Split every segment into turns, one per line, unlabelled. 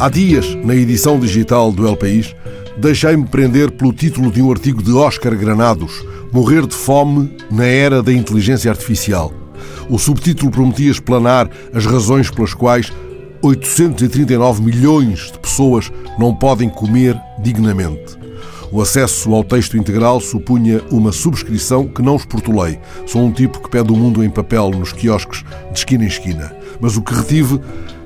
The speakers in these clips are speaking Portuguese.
Há dias, na edição digital do El País, deixei-me prender pelo título de um artigo de Oscar Granados, Morrer de Fome na Era da Inteligência Artificial. O subtítulo prometia explanar as razões pelas quais 839 milhões de pessoas não podem comer dignamente. O acesso ao texto integral supunha uma subscrição que não esportulei. Sou um tipo que pede o mundo em papel nos quiosques de esquina em esquina. Mas o que retive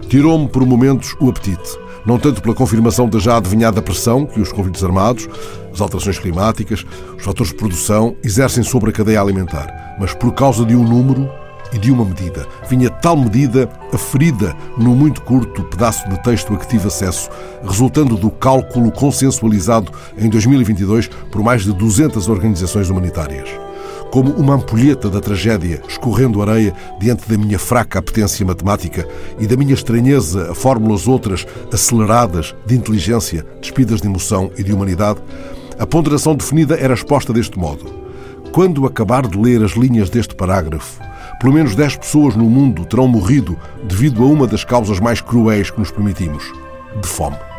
tirou-me por momentos o apetite não tanto pela confirmação da já adivinhada pressão que os conflitos armados, as alterações climáticas, os fatores de produção exercem sobre a cadeia alimentar, mas por causa de um número e de uma medida. Vinha tal medida aferida no muito curto pedaço de texto a que tive acesso, resultando do cálculo consensualizado em 2022 por mais de 200 organizações humanitárias como uma ampulheta da tragédia escorrendo areia diante da minha fraca apetência matemática e da minha estranheza a fórmulas outras aceleradas de inteligência, despidas de emoção e de humanidade, a ponderação definida era exposta deste modo. Quando acabar de ler as linhas deste parágrafo, pelo menos 10 pessoas no mundo terão morrido devido a uma das causas mais cruéis que nos permitimos: de fome.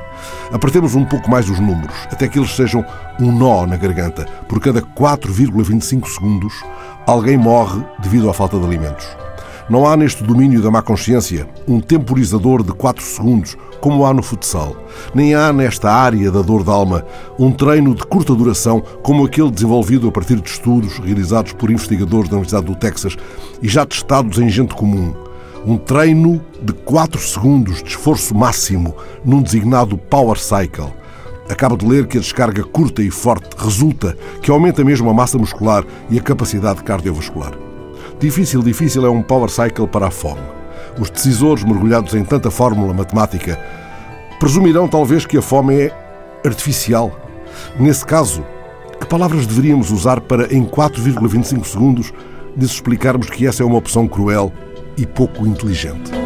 Apertemos um pouco mais os números, até que eles sejam um nó na garganta. Por cada 4,25 segundos, alguém morre devido à falta de alimentos. Não há neste domínio da má consciência um temporizador de 4 segundos, como há no futsal. Nem há nesta área da dor da alma um treino de curta duração, como aquele desenvolvido a partir de estudos realizados por investigadores da Universidade do Texas e já testados em gente comum um treino de 4 segundos de esforço máximo num designado Power Cycle. Acaba de ler que a descarga curta e forte resulta que aumenta mesmo a massa muscular e a capacidade cardiovascular. Difícil, difícil é um Power Cycle para a fome. Os decisores mergulhados em tanta fórmula matemática presumirão talvez que a fome é artificial. Nesse caso, que palavras deveríamos usar para, em 4,25 segundos, lhes explicarmos que essa é uma opção cruel e pouco inteligente.